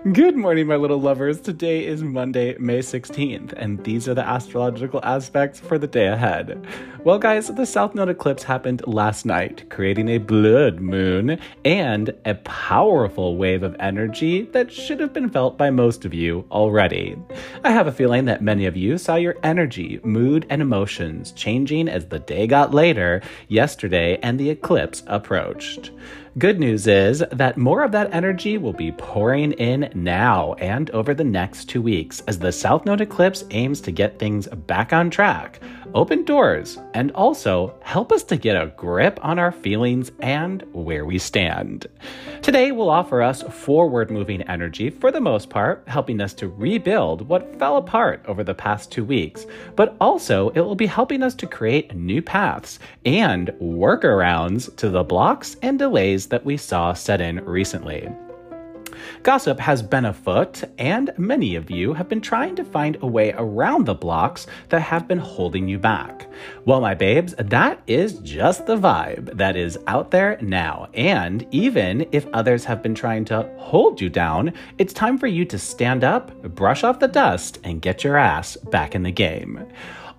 Good morning, my little lovers. Today is Monday, May 16th, and these are the astrological aspects for the day ahead. Well, guys, the South Node eclipse happened last night, creating a blood moon and a powerful wave of energy that should have been felt by most of you already. I have a feeling that many of you saw your energy, mood, and emotions changing as the day got later yesterday and the eclipse approached. Good news is that more of that energy will be pouring in now and over the next two weeks as the South Node eclipse aims to get things back on track, open doors, and also help us to get a grip on our feelings and where we stand. Today will offer us forward moving energy for the most part, helping us to rebuild what fell apart over the past two weeks, but also it will be helping us to create new paths and workarounds to the blocks and delays that we saw set in recently. Gossip has been afoot, and many of you have been trying to find a way around the blocks that have been holding you back. Well, my babes, that is just the vibe that is out there now. And even if others have been trying to hold you down, it's time for you to stand up, brush off the dust, and get your ass back in the game.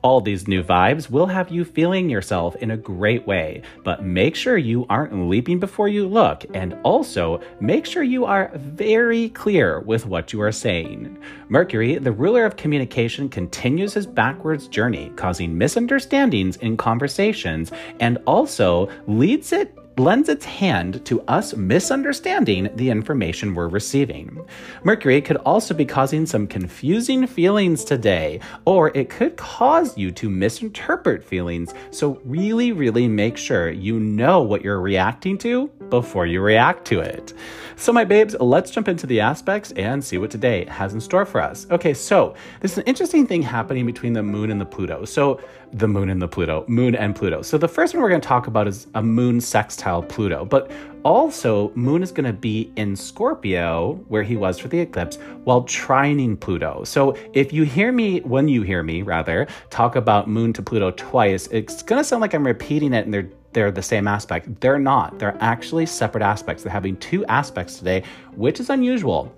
All these new vibes will have you feeling yourself in a great way, but make sure you aren't leaping before you look, and also make sure you are very clear with what you are saying. Mercury, the ruler of communication, continues his backwards journey, causing misunderstandings in conversations, and also leads it lends its hand to us misunderstanding the information we're receiving. Mercury could also be causing some confusing feelings today, or it could cause you to misinterpret feelings. So, really, really make sure you know what you're reacting to before you react to it. So, my babes, let's jump into the aspects and see what today has in store for us. Okay, so there's an interesting thing happening between the moon and the Pluto. So, the moon and the Pluto, moon and Pluto. So, the first one we're going to talk about is a moon sextile Pluto, but also Moon is going to be in Scorpio, where he was for the eclipse, while trining Pluto. So, if you hear me, when you hear me, rather, talk about Moon to Pluto twice, it's going to sound like I'm repeating it and they're they're the same aspect. They're not. They're actually separate aspects. They're having two aspects today, which is unusual.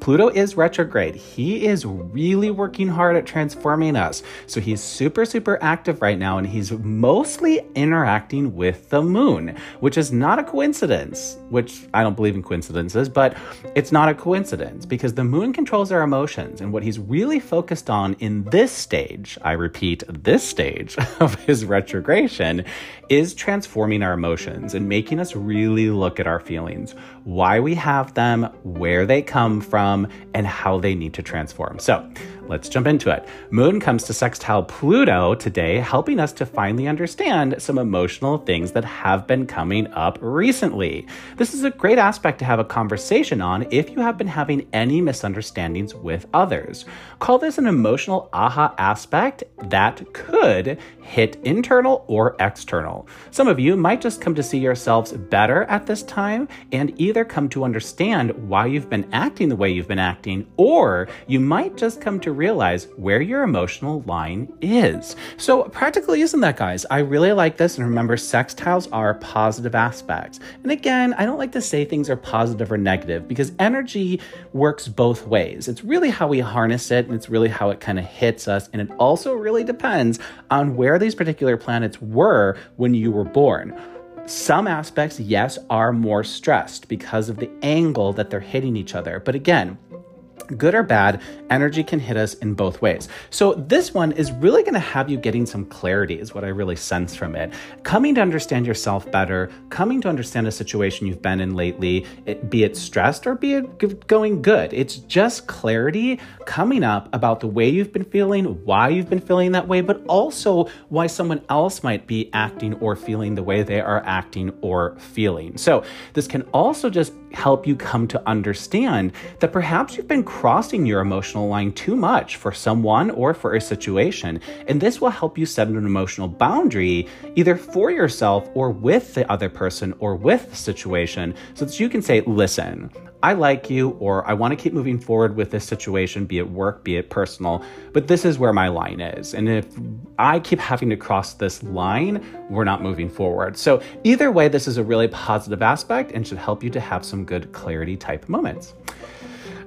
Pluto is retrograde. He is really working hard at transforming us. So he's super, super active right now, and he's mostly interacting with the moon, which is not a coincidence, which I don't believe in coincidences, but it's not a coincidence because the moon controls our emotions. And what he's really focused on in this stage, I repeat, this stage of his retrogression, is transforming our emotions and making us really look at our feelings, why we have them, where they come from from and how they need to transform. So let's jump into it. Moon comes to sextile Pluto today, helping us to finally understand some emotional things that have been coming up recently. This is a great aspect to have a conversation on if you have been having any misunderstandings with others. Call this an emotional aha aspect that could hit internal or external. Some of you might just come to see yourselves better at this time and either come to understand why you've been acting the way you've been acting, or you might just come to realize where your emotional line is. So, practically, isn't that, guys? I really like this. And remember, sextiles are positive aspects. And again, I don't like to say things are positive or negative because energy works both ways. It's really how we harness it, and it's really how it kind of hits us. And it also really depends on where these particular planets were when you were born. Some aspects, yes, are more stressed because of the angle that they're hitting each other. But again, good or bad, energy can hit us in both ways. So, this one is really going to have you getting some clarity, is what I really sense from it. Coming to understand yourself better, coming to understand a situation you've been in lately, it, be it stressed or be it going good. It's just clarity coming up about the way you've been feeling, why you've been feeling that way, but also why someone else might be acting or feeling the way they are acting or feeling. So, this can also just help you come to understand that perhaps you've been crossing your emotional line too much for someone or for a situation. And this will help you set an emotional boundary either for yourself or with the other person or with the situation so that you can say, listen, I like you, or I want to keep moving forward with this situation, be it work, be it personal, but this is where my line is. And if I keep having to cross this line, we're not moving forward. So, either way, this is a really positive aspect and should help you to have some good clarity type moments.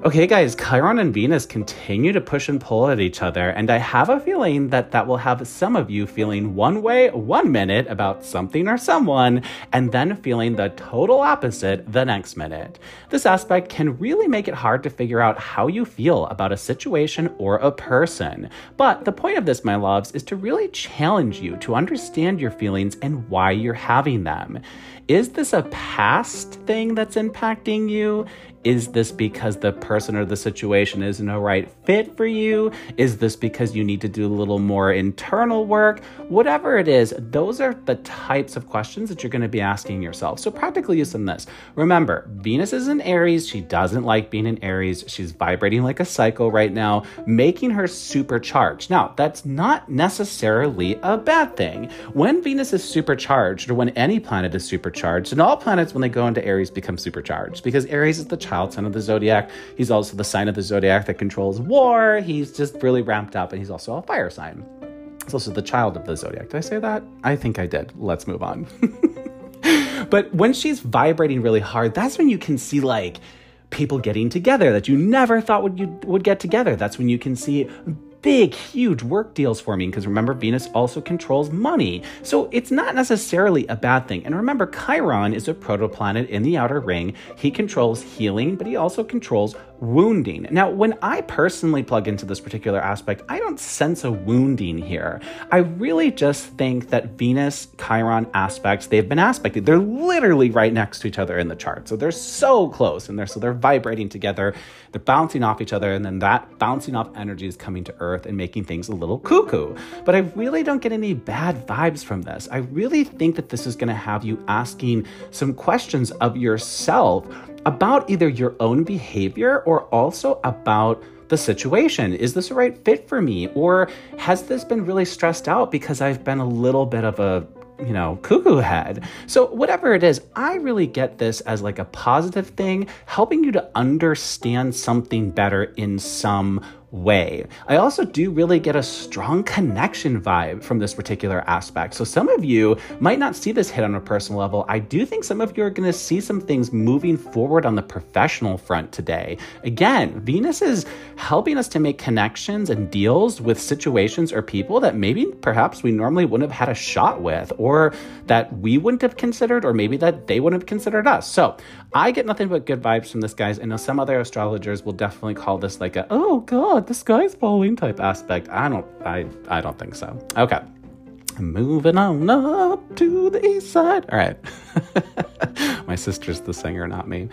Okay, guys, Chiron and Venus continue to push and pull at each other, and I have a feeling that that will have some of you feeling one way one minute about something or someone, and then feeling the total opposite the next minute. This aspect can really make it hard to figure out how you feel about a situation or a person. But the point of this, my loves, is to really challenge you to understand your feelings and why you're having them. Is this a past thing that's impacting you? Is this because the person or the situation isn't a right fit for you? Is this because you need to do a little more internal work? Whatever it is, those are the types of questions that you're going to be asking yourself. So, practical use in this. Remember, Venus is in Aries. She doesn't like being in Aries. She's vibrating like a psycho right now, making her supercharged. Now, that's not necessarily a bad thing. When Venus is supercharged, or when any planet is supercharged, and all planets, when they go into Aries, become supercharged because Aries is the child sign of the zodiac. He's also the sign of the zodiac that controls war. He's just really ramped up, and he's also a fire sign. He's also the child of the zodiac. Did I say that? I think I did. Let's move on. but when she's vibrating really hard, that's when you can see like people getting together that you never thought would you would get together. That's when you can see big, huge work deals for me because remember, Venus also controls money. So it's not necessarily a bad thing. And remember, Chiron is a protoplanet in the outer ring. He controls healing, but he also controls wounding. Now, when I personally plug into this particular aspect, I don't sense a wounding here. I really just think that Venus Chiron aspects, they've been aspected. They're literally right next to each other in the chart. So they're so close and they're so they're vibrating together. They're bouncing off each other and then that bouncing off energy is coming to earth and making things a little cuckoo. But I really don't get any bad vibes from this. I really think that this is going to have you asking some questions of yourself about either your own behavior or also about the situation. Is this a right fit for me? Or has this been really stressed out because I've been a little bit of a you know, cuckoo head. So, whatever it is, I really get this as like a positive thing, helping you to understand something better in some way. I also do really get a strong connection vibe from this particular aspect. So some of you might not see this hit on a personal level. I do think some of you are going to see some things moving forward on the professional front today. Again, Venus is helping us to make connections and deals with situations or people that maybe perhaps we normally wouldn't have had a shot with or that we wouldn't have considered or maybe that they wouldn't have considered us. So I get nothing but good vibes from this, guys. I know some other astrologers will definitely call this like a, oh God, the sky's falling type aspect. I don't I I don't think so. Okay. Moving on up to the east side. All right. My sister's the singer, not me.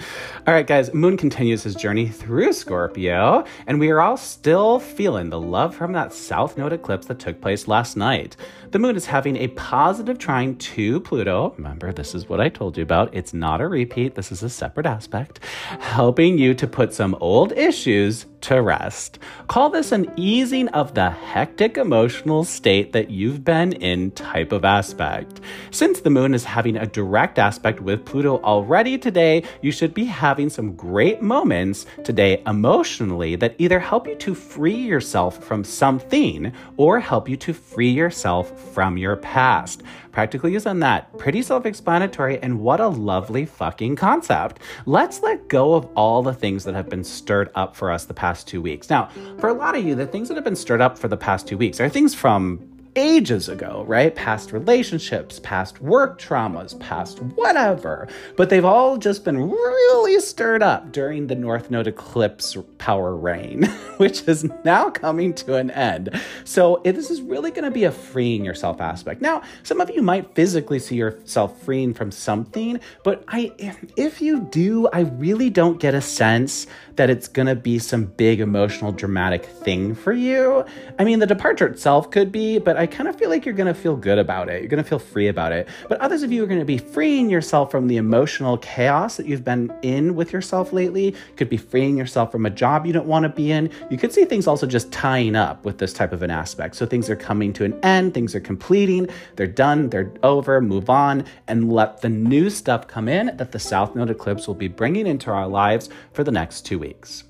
All right, guys, Moon continues his journey through Scorpio, and we are all still feeling the love from that South Node eclipse that took place last night. The Moon is having a positive trine to Pluto. Remember, this is what I told you about. It's not a repeat, this is a separate aspect, helping you to put some old issues to rest. Call this an easing of the hectic emotional state that you've been in type of aspect. Since the moon is having a direct aspect with Pluto already today, you should be having some great moments today emotionally that either help you to free yourself from something or help you to free yourself from your past. Practical use on that. Pretty self explanatory, and what a lovely fucking concept. Let's let go of all the things that have been stirred up for us the past two weeks. Now, for a lot of you, the things that have been stirred up for the past two weeks are things from ages ago, right? Past relationships, past work traumas, past whatever. But they've all just been really stirred up during the North Node eclipse power reign, which is now coming to an end. So this is really going to be a freeing yourself aspect. Now, some of you might physically see yourself freeing from something, but I, if you do, I really don't get a sense that it's going to be some big emotional dramatic thing for you. I mean, the departure itself could be, but I kind of feel like you're going to feel good about it. You're going to feel free about it. But others of you are going to be freeing yourself from the emotional chaos that you've been in with yourself lately. Could be freeing yourself from a job you don't want to be in. You could see things also just tying up with this type of an aspect. So things are coming to an end, things are completing, they're done, they're over, move on, and let the new stuff come in that the South Node eclipse will be bringing into our lives for the next two weeks.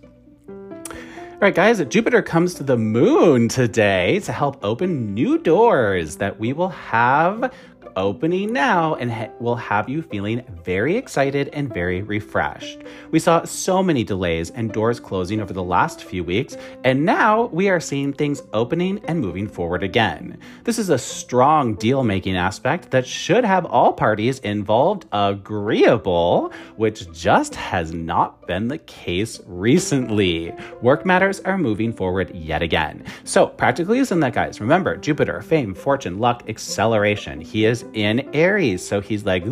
All right, guys, Jupiter comes to the moon today to help open new doors that we will have opening now and ha- will have you feeling very excited and very refreshed. We saw so many delays and doors closing over the last few weeks, and now we are seeing things opening and moving forward again. This is a strong deal making aspect that should have all parties involved agreeable, which just has not been the case recently. Work matters are moving forward yet again. So, practically using that, guys, remember Jupiter, fame, fortune, luck, acceleration. He is in Aries, so he's like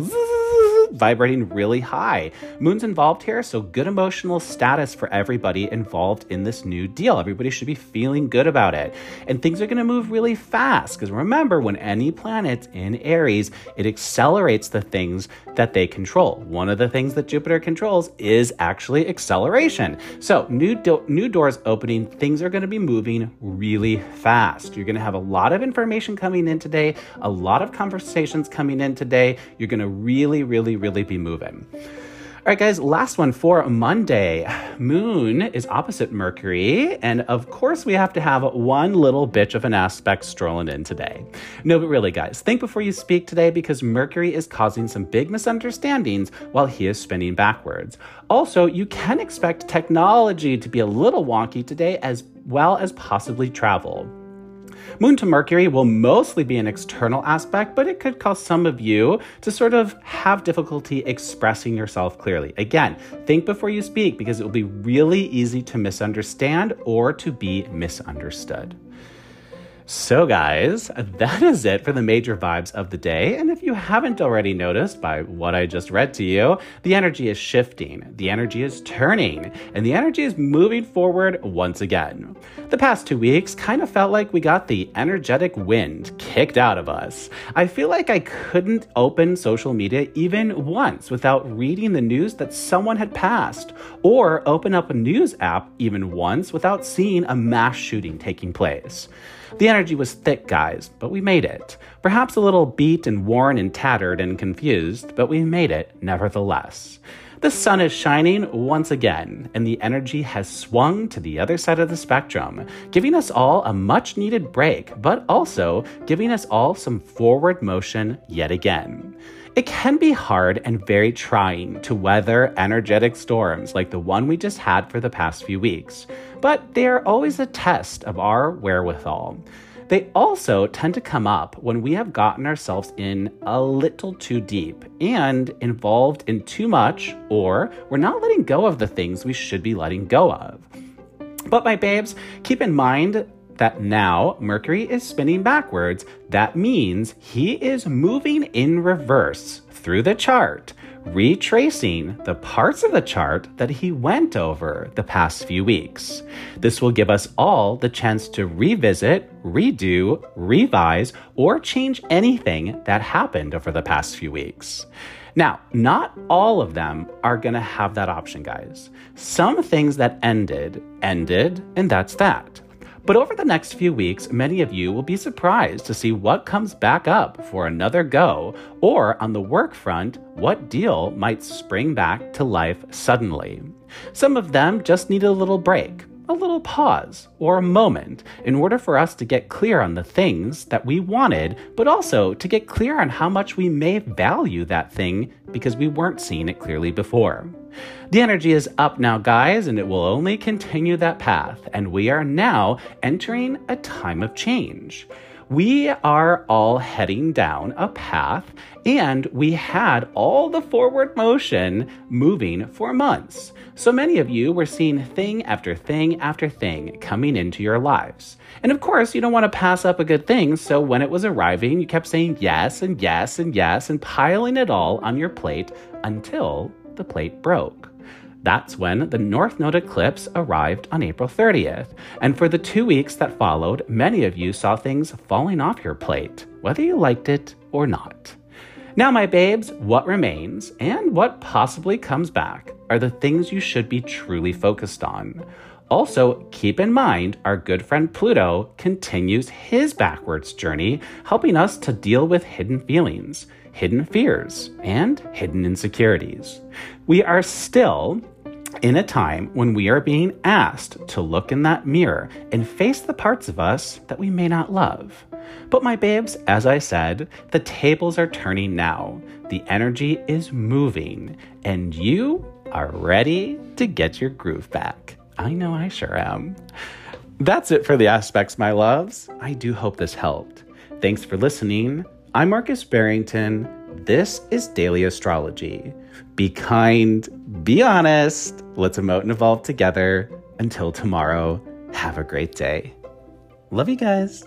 vibrating really high. Moon's involved here, so good emotional status for everybody involved in this new deal. Everybody should be feeling good about it. And things are going to move really fast because remember, when any planet's in Aries, it accelerates the things that they control. One of the things that Jupiter controls is actually acceleration. So, new do- new doors opening, things are going to be moving really fast. You're going to have a lot of information coming in today, a lot of conversations coming in today. You're going to really really really be moving. All right, guys, last one for Monday. Moon is opposite Mercury, and of course, we have to have one little bitch of an aspect strolling in today. No, but really, guys, think before you speak today because Mercury is causing some big misunderstandings while he is spinning backwards. Also, you can expect technology to be a little wonky today as well as possibly travel. Moon to Mercury will mostly be an external aspect, but it could cause some of you to sort of have difficulty expressing yourself clearly. Again, think before you speak because it will be really easy to misunderstand or to be misunderstood. So, guys, that is it for the major vibes of the day. And if you haven't already noticed by what I just read to you, the energy is shifting, the energy is turning, and the energy is moving forward once again. The past two weeks kind of felt like we got the energetic wind kicked out of us. I feel like I couldn't open social media even once without reading the news that someone had passed, or open up a news app even once without seeing a mass shooting taking place. The energy was thick, guys, but we made it. Perhaps a little beat and worn and tattered and confused, but we made it nevertheless. The sun is shining once again, and the energy has swung to the other side of the spectrum, giving us all a much needed break, but also giving us all some forward motion yet again. It can be hard and very trying to weather energetic storms like the one we just had for the past few weeks, but they are always a test of our wherewithal. They also tend to come up when we have gotten ourselves in a little too deep and involved in too much, or we're not letting go of the things we should be letting go of. But, my babes, keep in mind that now Mercury is spinning backwards, that means he is moving in reverse through the chart, retracing the parts of the chart that he went over the past few weeks. This will give us all the chance to revisit, redo, revise, or change anything that happened over the past few weeks. Now, not all of them are going to have that option, guys. Some things that ended, ended, and that's that. But over the next few weeks, many of you will be surprised to see what comes back up for another go, or on the work front, what deal might spring back to life suddenly. Some of them just need a little break, a little pause, or a moment in order for us to get clear on the things that we wanted, but also to get clear on how much we may value that thing because we weren't seeing it clearly before. The energy is up now, guys, and it will only continue that path, and we are now entering a time of change we are all heading down a path and we had all the forward motion moving for months. So many of you were seeing thing after thing after thing coming into your lives. And of course, you don't want to pass up a good thing, so when it was arriving, you kept saying yes and yes and yes and piling it all on your plate until the plate broke. That's when the North Node eclipse arrived on April 30th. And for the two weeks that followed, many of you saw things falling off your plate, whether you liked it or not. Now, my babes, what remains and what possibly comes back are the things you should be truly focused on. Also, keep in mind our good friend Pluto continues his backwards journey, helping us to deal with hidden feelings, hidden fears, and hidden insecurities. We are still in a time when we are being asked to look in that mirror and face the parts of us that we may not love. But my babes, as I said, the tables are turning now. The energy is moving, and you are ready to get your groove back. I know I sure am. That's it for the aspects, my loves. I do hope this helped. Thanks for listening. I'm Marcus Barrington. This is Daily Astrology. Be kind, be honest. Let's emote and evolve together. Until tomorrow, have a great day. Love you guys.